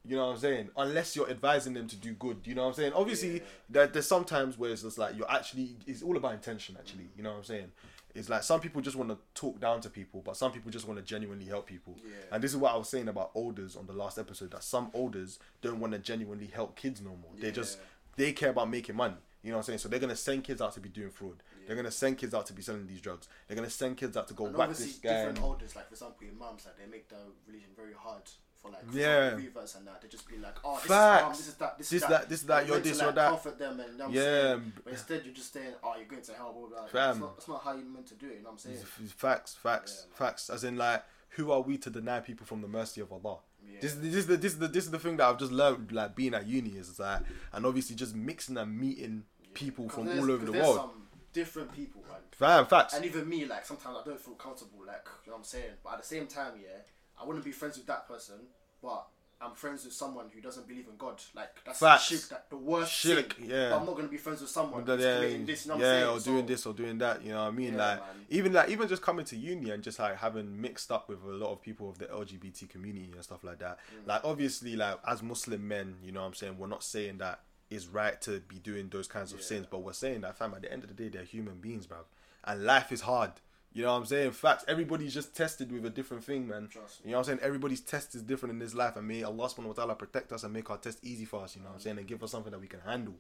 You know what I'm saying? Unless you're advising them to do good. You know what I'm saying? Obviously, Yeah. there, there's sometimes where it's just like you're actually. It's all about intention. Actually, you know what I'm saying? It's like some people just want to talk down to people, but some people just want to genuinely help people. Yeah. And this is what I was saying about elders on the last episode. That some elders don't want to genuinely help kids no more. They just they care about making money. You know what I'm saying? So they're gonna send kids out to be doing fraud. They're gonna send kids out to be selling these drugs. They're gonna send kids out to go And whack this guy. different elders, like for example, imams, like they make the religion very hard for like for Yeah. reverts and that. They just be like, oh, this Facts. is Islam, this is that, this, This is that, this that, you're this, like, you're that. Comfort them and you know Yeah. saying? Mm. But instead, you're just saying, oh, you're going to hell. Blah, blah, blah. Fam. That's not, that's not how you're meant to do it. You know what I'm saying? Facts, facts, Yeah, facts. As in, like, who are we to deny people from the mercy of Allah? Yeah. This, this is the this is the this is the thing that I've just learned, like being at uni, is like, and obviously just mixing and meeting people from all over the world. Some different people, man. Fam, facts. And even me, like sometimes I don't feel comfortable, like you know what I'm saying. But at the same time, yeah, I wouldn't be friends with that person, but I'm friends with someone who doesn't believe in God. Like that's Facts. shirk, that the worst Shirk, sin. yeah. But I'm not gonna be friends with someone who's yeah, committing this. You know yeah, or doing this or doing that. You know what I mean? Yeah, like man. even like even just coming to uni and just like having mixed up with a lot of people of the LGBT community and stuff like that. Mm. Like obviously, like as Muslim men, you know what I'm saying. We're not saying that it's right to be doing those kinds of Yeah. sins, but we're saying that fam. At the end of the day, they're human beings, bruv. and life is hard. You know what I'm saying? Facts. Everybody's just tested with a different thing, man. You know what I'm saying? Everybody's test is different in this life, and may Allah subhanahu wa ta'ala protect us and make our test easy for us. You know what I'm saying? And give us something that we can handle.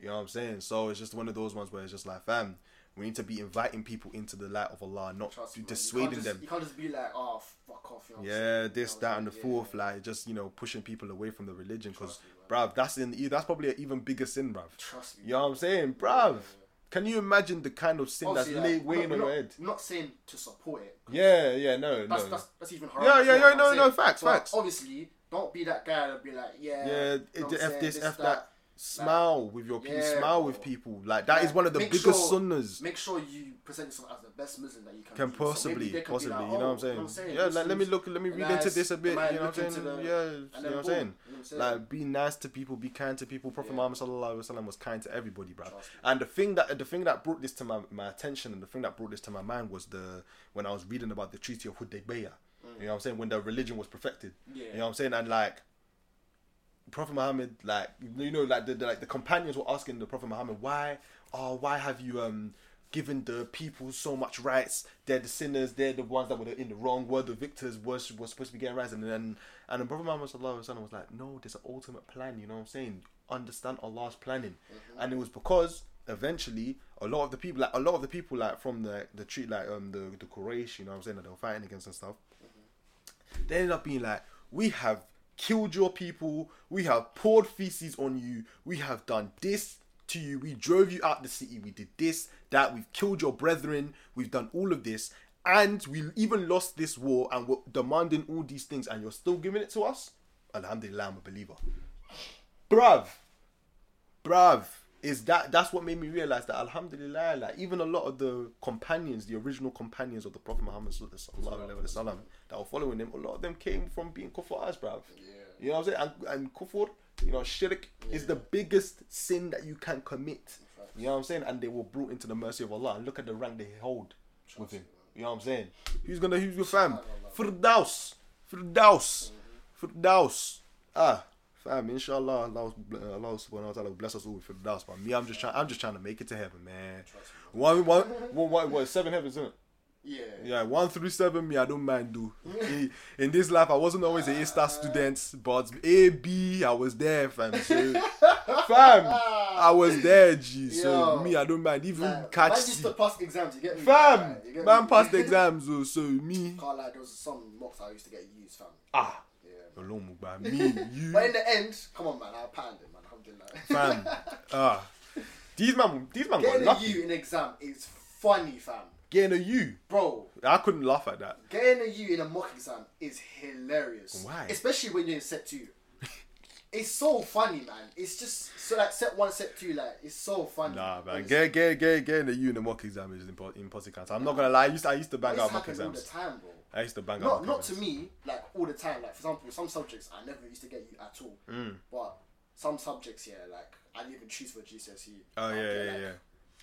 You know what I'm saying? So it's just one of those ones where it's just like, fam, we need to be inviting people into the light of Allah, not trust me. You dissuading just- them. You can't just be like, oh, fuck off. You know Yeah, this, You know what that, and the saying? fourth, like just you know, pushing people away from the religion. Because, man. Bruv, that's in that's probably an even bigger sin, bruv. Trust me. You know what I'm saying, bruv? Can you imagine the kind of sin that's Obviously, like, we're weighing on your head? I'm not saying to support it. Yeah, yeah, no, That's, no. that's, that's even Yeah, harder. yeah, yeah, I'm no, no, facts, But facts. Obviously, don't be that guy that be like, yeah, yeah, you know it, f saying, this, f that. Smile with your people. Yeah, smile bro. with people. Like that is one of the biggest sure- sunnahs. Make sure you present yourself as the best Muslim that you can. can. Possibly, be possibly, like, you know oh, what I'm saying? you know what I'm saying? Yeah, like, let me look, let me read into this a bit. You know what I'm saying? the- yeah, you know what I'm saying? you know what I'm saying? Like, be nice to people, be kind to people. Prophet Yeah. Muhammad sallallahu alaihi wasallam was kind to everybody, bro. And the thing that the thing that brought this to my, my attention and the thing that brought this to my mind was the when I was reading about the Treaty of Hudaybiyah. You mm. know what I'm saying? When the religion was perfected. Yeah. You know what I'm saying? And like. Prophet Muhammad, like you know, like the, the like the companions were asking the Prophet Muhammad, why, oh, why have you um given the people so much rights? They're the sinners, they're the ones that were in the wrong. We're the victors. We're, we're supposed to be getting rights, and then and the Prophet Muhammad sallallahu alaihi wasallam was like, no, there's an ultimate plan. You know what I'm saying? Understand Allah's planning, and it was because eventually a lot of the people, like a lot of the people, like from the the treat, like um the the Quraysh, you know what I'm saying, that they were fighting against and stuff they ended up being like, we have killed your people, we have poured feces on you, we have done this to you, we drove you out the city, we did this, that, we've killed your brethren, we've done all of this, and we even lost this war and we're demanding all these things, and you're still giving it to us? Alhamdulillah, I'm a believer. Bruv, bruv, is that that's what made me realize that Alhamdulillah, like even a lot of the companions, the original companions of the Prophet Muhammad sallallahu alaihi wasallam that were following him, a lot of them came from being kuffars, bruv. Yeah. You know what I'm saying? And, and kufur, you know, shirk is the biggest sin that you can commit. You know what I'm saying? And they were brought into the mercy of Allah. And look at the rank they hold with him. You know what I'm saying? Who's gonna who's your fam? Firdaus. Firdaus. Firdaus. Ah, fam, inshallah, Allah, Allah subhanahu wa ta'ala will bless us all with the Firdaus. But me, I'm just trying I'm just trying to make it to heaven, man. One, one, one, one, what, seven heavens, isn't it? Yeah. Yeah, one through seven, me, I don't mind do. in, [laughs] in this life, I wasn't always an A star student, but A, B, I was there, fam. So, [laughs] fam, I was there, G. So, Yo. me, I don't mind. Even Like, catch man C. to pass exams, you get me? Fam, Like, you get man me? passed [laughs] exams, oh, so me, Can't lie, there was some mocks I used to get used, fam. ah, Man. Me, [laughs] you, But in the end, come on, man, I panned it, man. Alhamdulillah. fam, [laughs] ah. These man, these man got Getting a lucky. U in exam is funny, fam. Getting a U. Bro, I couldn't laugh at that. getting a U in a mock exam is hilarious. Why? Especially when you're in set two. [laughs] it's so funny, man. It's just so like set one, set two, like it's so funny. Nah, man. Honestly. Get, get, get, getting a U in the mock exam is impo- impossible. I'm not gonna lie. I used, to, I used to bang This out mock happens all the exams. time, bro. I used to bang out. Not not to me, like all the time. Like for example, some subjects I never used to get you at all. Mm. But some subjects, yeah, like I didn't even choose for GCSE. Oh yeah, get, yeah, like- yeah.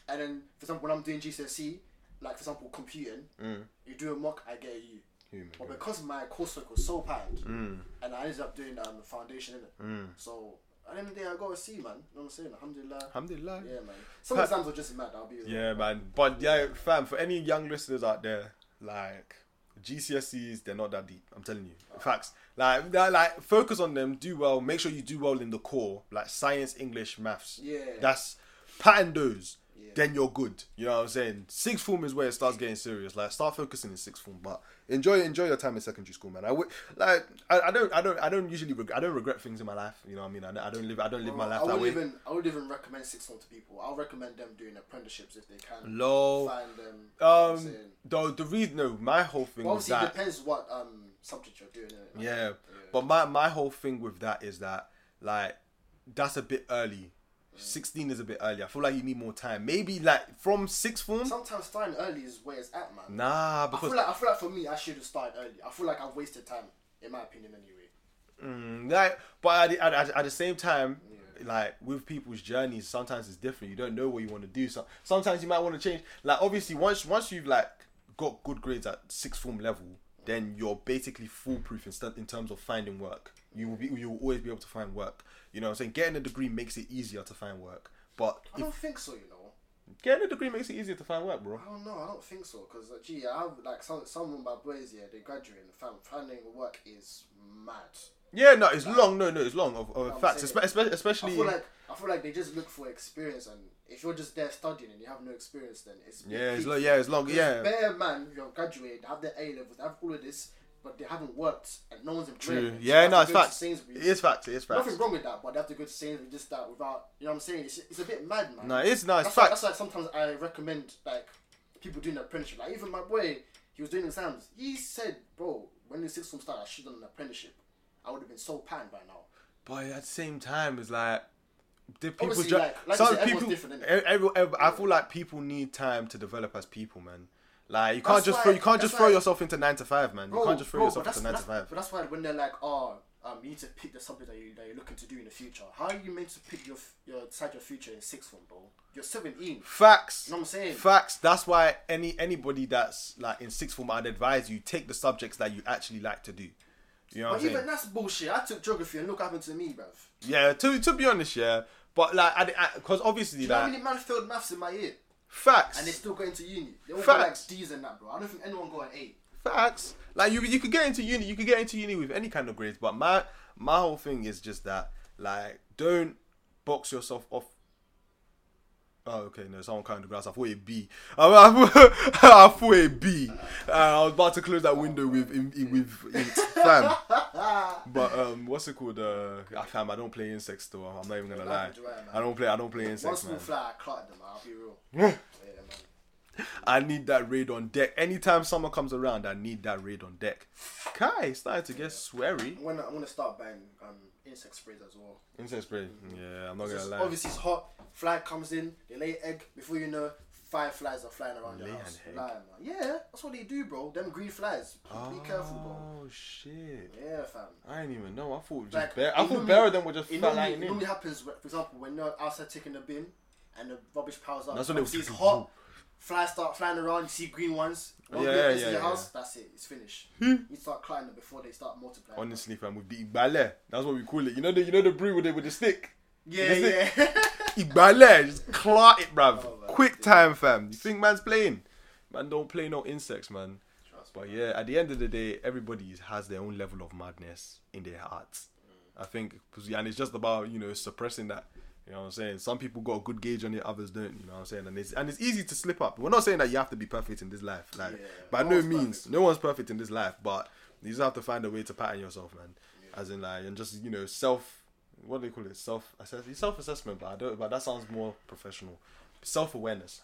And then for example, when I'm doing GCSE, like for example, computing, Mm. you do a mock, I get you. Human. But because my coursework was so packed, Mm. and I ended up doing um, the foundation in it, Mm. so at the end of the day, I got a C, man. You know what I'm saying? Alhamdulillah. Alhamdulillah. Yeah, man. Some exams are just mad. I'll be. Yeah, man. But yeah, fam, for any young listeners out there, like GCSEs, they're not that deep. I'm telling you, facts. Like, like focus on them, do well. Make sure you do well in the core, like science, English, maths. Yeah. That's pattern those. Yeah. Then you're good. You know what I'm saying? Sixth form is where it starts getting serious. Like start focusing in sixth form, but enjoy enjoy your time in secondary school, man. I would like I, I don't I don't I don't usually regret I don't regret things in my life. You know what I mean? I, I don't live I don't live my I life that way. even I would even recommend sixth form to people. I'll recommend them doing apprenticeships if they can. Low. Find them. you know Um, saying? the the reason no, my whole thing Well, was obviously, it that depends what um subject you're doing. Like, yeah, but my my whole thing with that is that like that's a bit early. Sixteen is a bit early. I feel like you need more time. Maybe like from sixth form. Sometimes starting early is where it's at, man. Nah, I because feel like I feel like for me, I should have started early. I feel like I've wasted time, in my opinion, anyway. Mm, like, but at, the- at, at, the same time, like with people's journeys, sometimes it's different. You don't know what you want to do. So sometimes you might want to change. Like obviously, once once you've like got good grades at sixth form level, then you're basically foolproof in, st- in terms of finding work. You will be you will always be able to find work. You know, what I'm saying getting a degree makes it easier to find work. But I if don't think so, you know. getting a degree makes it easier to find work, bro. I don't know. I don't think so. Cause like, gee, I have like some some of my boys, yeah, they graduate and fam, finding work is mad. Yeah, no, it's long. No, no, it's long. Of, of facts, saying- espe- espe- I especially. feel like I feel like they just look for experience, and if you're just there studying and you have no experience, then it's yeah, it's long. Yeah, it's long. Yeah, bare man, you're graduated, have the A levels, have all of this, but they haven't worked, and no one's employing true. So Yeah, no, it's facts. It is facts. It is facts. Nothing wrong with that, but they have to go to Sainsbury's just that without, you know what I'm saying? It's, it's a bit mad, man. No, it's no, it's that's why, facts. that's why sometimes I recommend like people doing an apprenticeship. Like even my boy, he was doing exams. He said, "Bro, when the sixth form started, I should have done an apprenticeship. I would have been so panned by now." But at the same time, it's like the people. Obviously, Ju- like- like some people. every- every- I feel like people need time to develop as people, man. Like you can't That's just why- throw, you can't just throw why- yourself into nine to five, man. You Bro, can't just throw bro, yourself into nine to five. But that's why when they're like, "Oh, um, you need to pick the subject that you that you're looking to do in the future." How are you meant to pick your your decide your future in sixth form, bro? You're 17. Facts. You know what I'm saying? Facts. That's why any anybody that's like in sixth form, I'd advise you take the subjects that you actually like to do. You know what But I'm saying? even that's bullshit. I took geography and look what happened to me, bruv. Yeah. To to be honest, yeah. But like, because obviously You know how many man failed maths in my year? Facts. And they still go into uni. They all got like Facts. D's and that, bro. I don't think anyone got an A. Facts. Like you, you could get into uni. You could get into uni with any kind of grades. But my my whole thing is just that, like, don't box yourself off. Oh, okay. No, someone cutting the grass. I thought it B. I, I, I thought it B. Uh, I was about to close that window with in, in- with ink. fam. [laughs] [laughs] But um, what's it called? Uh, ah, fam, I don't play insects though. I'm not even gonna lie. that's right, man. I don't play. I don't play One insects, small man. fly, I clocked them. I'll be real. [laughs] I need that raid on deck. Anytime someone comes around, I need that raid on deck. Kai, starting to get sweary. I'm gonna, I'm gonna start buying um, insect sprays as well. Insect spray. Yeah, I'm not gonna lie. Obviously, it's hot. Fly comes in, they lay egg. Before you know, five flies are flying around your house. Man. Yeah, that's what they do, bro. Them green flies. Be careful, bro. Oh shit! Yeah, fam. I didn't even know. I thought just Like. I thought of them were just It flat normally, lying it in. normally happens, for example, when you're outside taking the bin and the rubbish piles up. That's when it's hot. Flies start flying around. You see green ones. One Yeah, yeah, yeah, in your yeah. house. That's it. It's finished. Hmm? you start cutting them before they start multiplying. Honestly, fam, with the igbale, that's what we call it. You know the you know the brew with it with the stick. yeah, Is yeah. [laughs] Igbale, just clot it, bruv. Oh. Quick time, fam. You think man's playing? Man, don't play no insects, man. Trust But yeah, at the end of the day, everybody has their own level of madness in their hearts. Mm. I think, and it's just about you know suppressing that. You know what I'm saying? Some people got a good gauge on it, others don't. You know what I'm saying? And it's and it's easy to slip up. We're not saying that you have to be perfect in this life, like Yeah. by No no means, perfect. no one's perfect in this life. But you just have to find a way to pattern yourself, man. As in like and just you know self, what do they call it? Self assess, self assessment. But I don't. But that sounds more professional. Self awareness.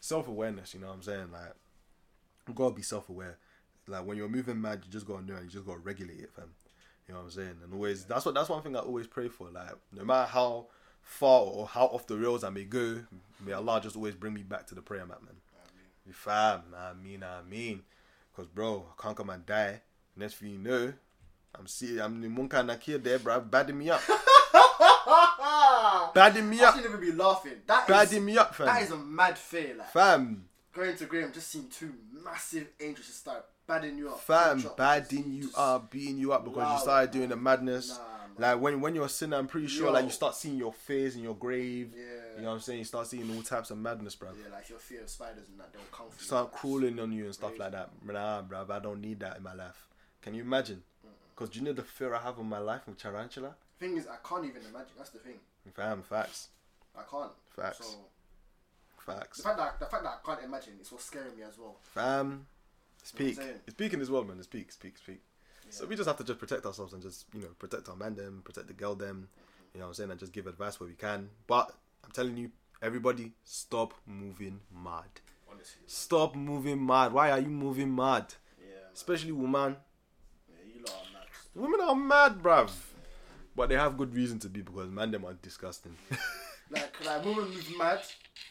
Self awareness. You know what I'm saying? Like you gotta be self aware. Like when you're moving mad, you just gotta know and you just gotta regulate it, fam. You know what I'm saying? And always that's what that's one thing I always pray for. Like no matter how far or how off the rails I may go, may Allah just always bring me back to the prayer mat, man. Fam, I mean, I mean, cause bro, I can't come and die. Next thing you know, I'm see, I'm the Munkar Nakir there, bro, badding me up, [laughs] badding me I up, shouldn't even be laughing. That is, badding me up, fam. that is a mad fear. Like fam, going to Graham, just seeing two massive angels just start badding you up. fam, badding you just- up, beating you up because you Wow, started doing man. the madness. Nah. Like when when you're a sinner, I'm pretty sure like you start seeing your fears in your grave. Yeah. You know what I'm saying? You start seeing all types of madness, bro. Yeah, like your fear of spiders and that, they'll come. Start crawling on you and stuff crazy. like that. Nah, bruv, I don't need that in my life. Can you imagine? Because do you know the fear I have in my life with tarantula? Thing is, I can't even imagine. That's the thing. Fam, facts, I can't. Facts. So facts. the fact that the fact that I can't imagine is what's scaring me as well. Fam, it's You know peak. It's peaking as well, man. It's peak, it's peak, it's peak. So we just have to just protect ourselves and just, you know, protect our man them, protect the girl them, you know what I'm saying, and just give advice where we can. But I'm telling you, everybody, stop moving mad. Honestly. Stop moving mad. Why are you moving mad? Yeah. Man. Especially woman. Yeah, you lot are nuts. Women are mad, bruv. But they have good reason to be because man them are disgusting. [laughs] Like like women move mad,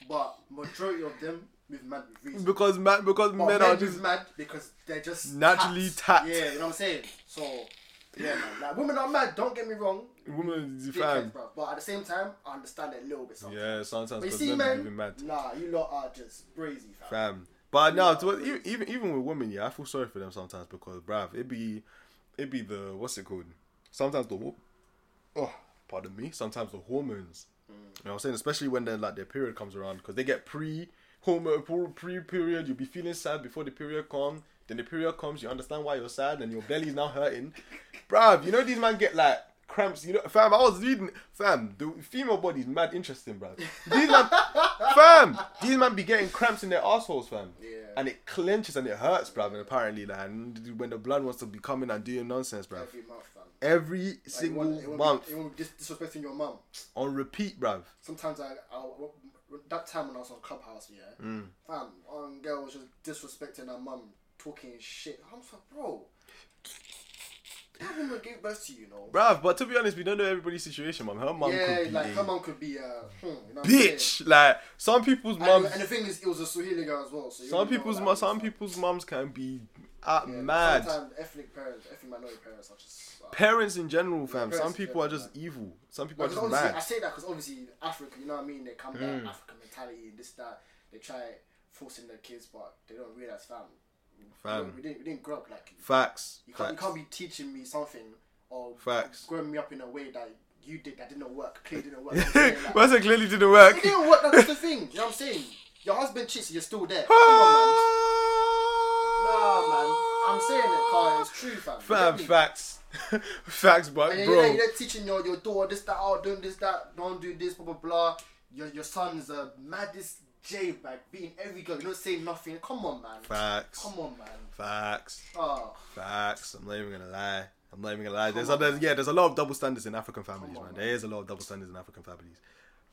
but majority of them move mad with reason. because man because But men men are move just mad because they're just Naturally tapped. Yeah, you know what I'm saying. So yeah, man. Like women are mad. Don't get me wrong. women Dickheads, fam. bro. But at the same time, I understand it a little bit. Sometimes. Yeah, sometimes But you because see, men are moving mad. nah, you lot are just crazy, fam. Fam. But now, Yeah, to, even even even with women, yeah, I feel sorry for them sometimes because, bruv, it be it be the what's it called? Sometimes the wo- oh, pardon me. Sometimes the hormones. Mm. You know what I'm saying? Especially when then like their period comes around because they get pre hormone pre period. You'll be feeling sad before the period comes. Then the period comes, you understand why you're sad, and your belly's now hurting, bruv. You know these man get like cramps. You know, fam. I was reading, fam. The female body is mad interesting, bruv. These man, [laughs] fam. These man be getting cramps in their assholes, fam. Yeah. And it clenches and it hurts, bruv. And apparently, like, and when the blood wants to be coming and doing nonsense, bruv. Every. Like, it single won't- it won't month Be, it won't be disrespecting your mum. on repeat, bruv. Sometimes I, I, that time when I was on Clubhouse, yeah, Mm. fam, one girl was just disrespecting her mum, talking shit. I'm like, bro, that woman gave birth to you, you know. Bruv, but to be honest, we don't know everybody's situation, man. Her mum yeah, could be like her mum could be a hmm, you know what I'm saying? bitch. Like some people's And, mums, and the thing is, it was a Swahili girl as well. So some people's that mu- was some people's mums can be uh, yeah, mad. Sometimes ethnic parents, ethnic minority parents are just. Uh, Parents in general, fam. Some people are just evil. Some people are just obviously, I say that because obviously Africa, you know what I mean. They come Mm. down African mentality, and this that. They try forcing their kids, but they don't realize, fam. Fam. we didn't, we didn't grow up like you. Facts. You can't, you can't be teaching me something or Facts. growing me up in a way that you did that didn't work. Clearly didn't work. You [laughs] know I'm? Like, it clearly didn't work. it didn't work. That's the thing. You know what I'm saying? Your husband cheats, you're still there. [laughs] Come on, man. Man. I'm saying it, Carl. It's true, fam. Fam, facts. [laughs] facts, but And then bro. you're, you're teaching your, your daughter this, that, oh, doing this, that, don't do this, blah, blah, blah. Your, your son's a maddest J, like, beating every girl. You don't say nothing. Come on, man. Facts. Come on, man. Facts. Oh, Facts. I'm not even gonna lie. I'm not even gonna lie. There's on, other, yeah, there's a lot of double standards in African families, on, man. man. There is a lot of double standards in African families.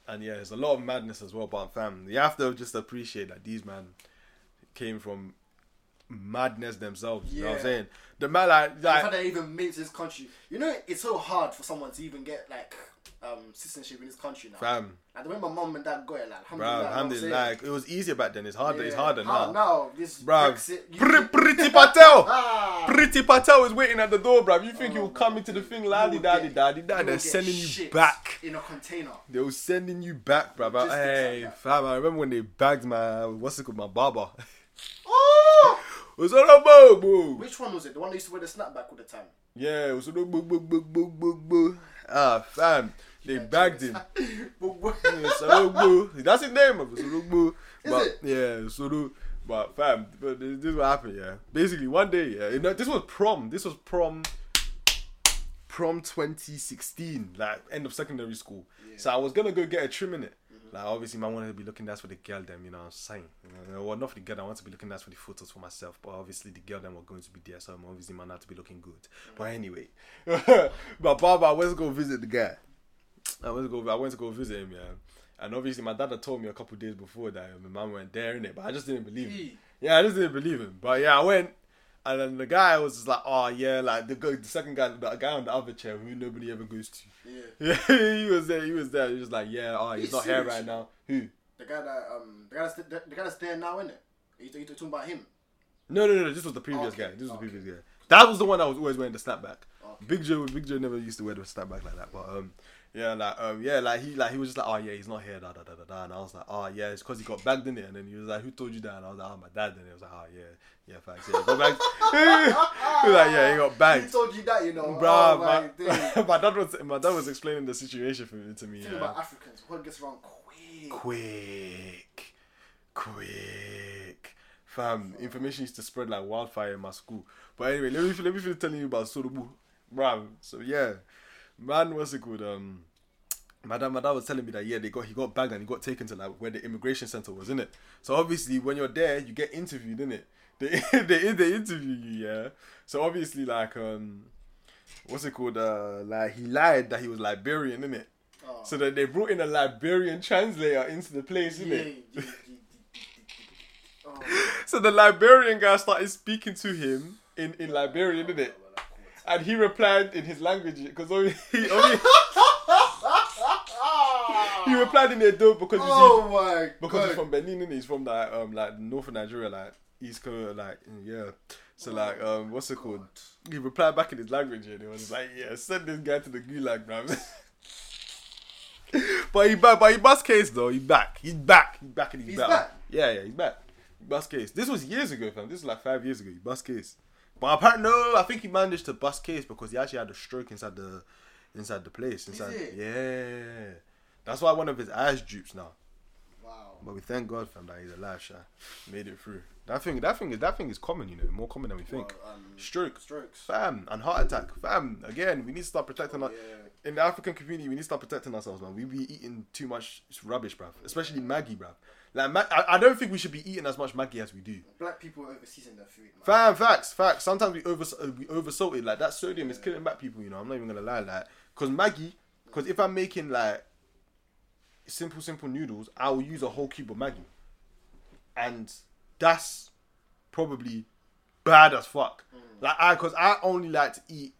and yeah, there's a lot of madness as well. But fam, you have to just appreciate that these man came from madness themselves. You know what I'm saying? The man like, The like that even made this country. You know, it's so hard for someone to even get like um citizenship in this country now. fam, Like when my mum and dad got it, like bro, alhamdulillah, alhamdulillah, like, it was easier back then. It's harder. It's harder How now. now this Bruv, Brexit, think- Priti Patel. [laughs] Ah. Priti Patel is waiting at the door, bruv. You think Oh he will come into the thing, will daddy daddy daddy? They're sending you back. in a container. They were sending you back, bruv. Logistics Hey, like fam, I remember when they bagged my, what's it called, my barber. Oh! Was on a. Which one was it? The one that used to wear the snapback all the time. Yeah, boat. Ah, fam, they bagged him. [laughs] [laughs] That's his name. Sorogbo. Is But yeah, Soro. But fam, but this, this is what happened. Yeah, basically one day, yeah, you know, this was prom. This was prom. Prom 2016, like end of secondary school. So I was gonna go get a trim in it. Like obviously, man wanted to be looking nice for the girl. Them, you know, what I'm saying. You know, well, not for the girl. I want to be looking nice for the photos for myself. But obviously, the girl them were going to be there, so I'm obviously man had to be looking good. But anyway, [laughs] but Baba, I went to go visit the guy. I went to go. I went to go visit him, yeah. And obviously, my dad had told me a couple days before that my mum went there in it, but I just didn't believe him. Yeah, I just didn't believe him. But yeah, I went, and then the guy was just like, "Oh yeah, like the guy, the second guy, the guy on the other chair who nobody ever goes to." Yeah. Yeah, [laughs] he was there. He was there. He was like, "Yeah, oh, he's, He's not here right now." Who? The guy that um the guy that's the, the guy that's there now, isn't it? You, you talking about him? No, no, no. This was the previous Okay, guy. This was okay. the previous guy. That was the one that was always wearing the snapback. Okay. Big Joe, Big Joe never used to wear the snapback like that. But um, yeah, like um, yeah, like he like he was just like, oh yeah, he's not here, da da da da da. And I was like, oh yeah, it's because he got bagged in it. And then he was like, who told you that? And I was like, oh my dad. And he was like, oh yeah, yeah, facts. Yeah, he got bagged. [laughs] he was like, yeah, he got He bagged. told you that, you know. Bruh, oh, my, [laughs] my, dad was my dad was explaining the situation for me to me. Think Yeah. about Africans. What gets around quick. quick, quick. Fam, information used to spread like wildfire in my school. But anyway, let me let me finish telling you about Sorubu. Bro, so yeah. Man, what's it called? Um my dad, my dad was telling me that yeah, they got he got bagged and he got taken to like where the immigration center was, in it. So obviously when you're there, you get interviewed, in it. [laughs] They they they interview you, yeah. So obviously like um what's it called? Uh like he lied that he was Liberian, in it. Oh. So that they brought in a Liberian translator into the place, yeah, innit? yeah, yeah, [laughs] oh. So the Liberian guy started speaking to him in, in Liberian, innit? And he replied in his language because only he [laughs] only [laughs] he replied in Edo because see, Oh my because he's from Benin and he's from like um like north of Nigeria, like East Coast, like yeah. So like um what's it called? He replied back in his language and he was like, yeah, send this guy to the gulag, bro. [laughs] but he back, but he bust case though. He back. He's back. He's back and he's, He's better. back? Yeah, yeah, he's back. He bust case. This was years ago, fam. This was like five years ago. He bust case. But apparently, no, I think he managed to bust case because he actually had a stroke inside the inside the place. Inside, it? yeah. That's why one of his eyes droops now. Wow. But we thank God, fam, that he's alive, Sha. Made it through. That thing, that thing is that thing is common, you know, more common than we think. Well, um, Stroke, Strokes. fam, and heart attack, fam. Again, we need to start protecting our. Yeah. In the African community, we need to start protecting ourselves, man. We be eating too much rubbish, bruv. Especially Maggi, bruv. Like, I, I don't think we should be eating as much Maggi as we do. Black people overseason their food, man. Fam, facts, facts. Sometimes we over uh, we over salted. Like that sodium is killing black people. You know, I'm not even gonna lie. Like, cause Maggi, cause if I'm making like simple, simple noodles, I will use a whole cube of Maggi, and that's probably bad as fuck. Like, I, cause I only like to eat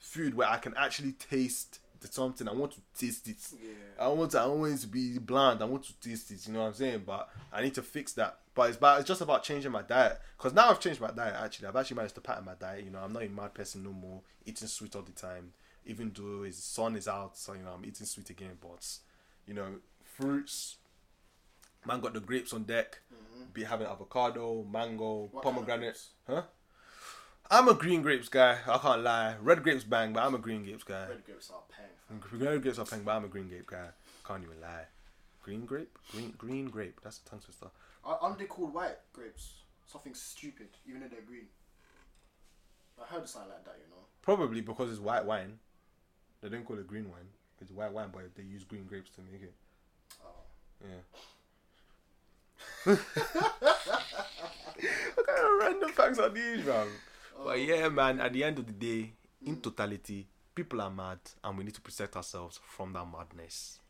food where I can actually taste something. I want to taste it. Yeah. I want to, I don't want it to be bland. I want to taste it. You know what I'm saying? But I need to fix that. But it's about, it's just about changing my diet. Cause now I've changed my diet. Actually, I've actually managed to pattern my diet. You know, I'm not a mad person no more. Eating sweet all the time. Even though his sun is out, so you know I'm eating sweet again. But you know, fruits. Man got the grapes on deck. Mm-hmm. Be having avocado, mango, What kind of huh? I'm a green grapes guy. I can't lie. Red grapes bang, but I'm a green grapes guy. Red grapes are paying. Fam. Red grapes are paying, but I'm a green grape guy. Can't even lie. Green grape? Green green grape. That's a tongue twister. Are- Aren't they called white grapes? Something stupid, even though they're green. I heard something like that, you know. Probably because it's white wine. They don't call it green wine. It's white wine, but they use green grapes to make it. Oh. Yeah. [laughs] what kind of random facts are these, man? Oh. But yeah, man, at the end of the day, in totality, people are mad and we need to protect ourselves from that madness.